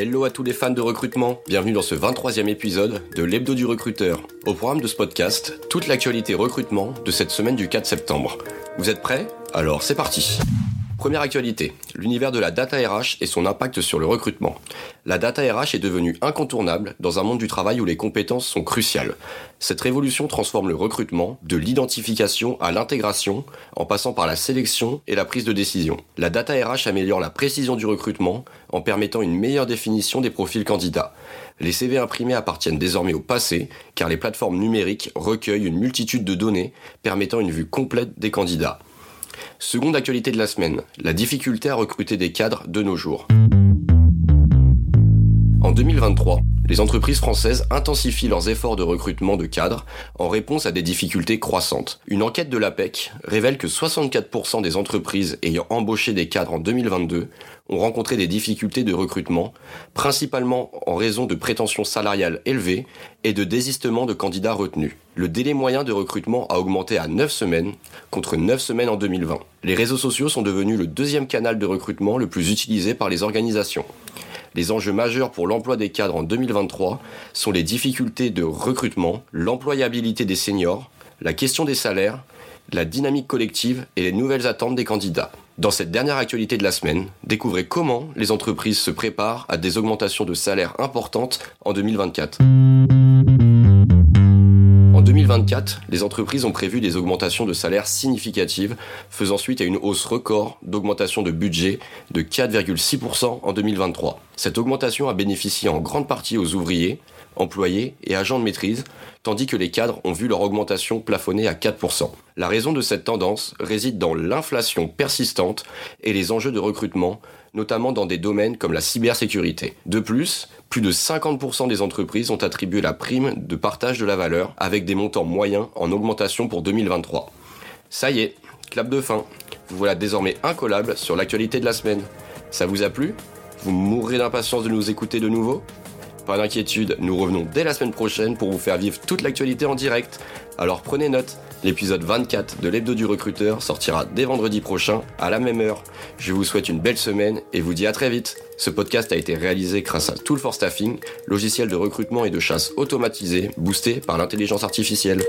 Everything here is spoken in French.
Hello à tous les fans de recrutement, bienvenue dans ce 23e épisode de l'Hebdo du recruteur. Au programme de ce podcast, toute l'actualité recrutement de cette semaine du 4 septembre. Vous êtes prêts? Alors c'est parti Première actualité, l'univers de la data RH et son impact sur le recrutement. La data RH est devenue incontournable dans un monde du travail où les compétences sont cruciales. Cette révolution transforme le recrutement de l'identification à l'intégration en passant par la sélection et la prise de décision. La data RH améliore la précision du recrutement en permettant une meilleure définition des profils candidats. Les CV imprimés appartiennent désormais au passé car les plateformes numériques recueillent une multitude de données permettant une vue complète des candidats. Seconde actualité de la semaine, la difficulté à recruter des cadres de nos jours. En 2023, les entreprises françaises intensifient leurs efforts de recrutement de cadres en réponse à des difficultés croissantes. Une enquête de l'APEC révèle que 64% des entreprises ayant embauché des cadres en 2022 ont rencontré des difficultés de recrutement, principalement en raison de prétentions salariales élevées et de désistement de candidats retenus. Le délai moyen de recrutement a augmenté à 9 semaines, contre 9 semaines en 2020. Les réseaux sociaux sont devenus le deuxième canal de recrutement le plus utilisé par les organisations. Les enjeux majeurs pour l'emploi des cadres en 2023 sont les difficultés de recrutement, l'employabilité des seniors, la question des salaires, la dynamique collective et les nouvelles attentes des candidats. Dans cette dernière actualité de la semaine, découvrez comment les entreprises se préparent à des augmentations de salaires importantes en 2024. En 2024, les entreprises ont prévu des augmentations de salaires significatives, faisant suite à une hausse record d'augmentation de budget de 4,6% en 2023. Cette augmentation a bénéficié en grande partie aux ouvriers, employés et agents de maîtrise, tandis que les cadres ont vu leur augmentation plafonner à 4%. La raison de cette tendance réside dans l'inflation persistante et les enjeux de recrutement, notamment dans des domaines comme la cybersécurité. De plus, plus de 50% des entreprises ont attribué la prime de partage de la valeur avec des montants moyens en augmentation pour 2023. Ça y est, clap de fin. Vous voilà désormais incollable sur l'actualité de la semaine. Ça vous a plu? Vous mourrez d'impatience de nous écouter de nouveau? Pas d'inquiétude, nous revenons dès la semaine prochaine pour vous faire vivre toute l'actualité en direct. Alors prenez note, l'épisode 24 de l'hebdo du recruteur sortira dès vendredi prochain à la même heure. Je vous souhaite une belle semaine et vous dis à très vite. Ce podcast a été réalisé grâce à Tool for Staffing, logiciel de recrutement et de chasse automatisé boosté par l'intelligence artificielle.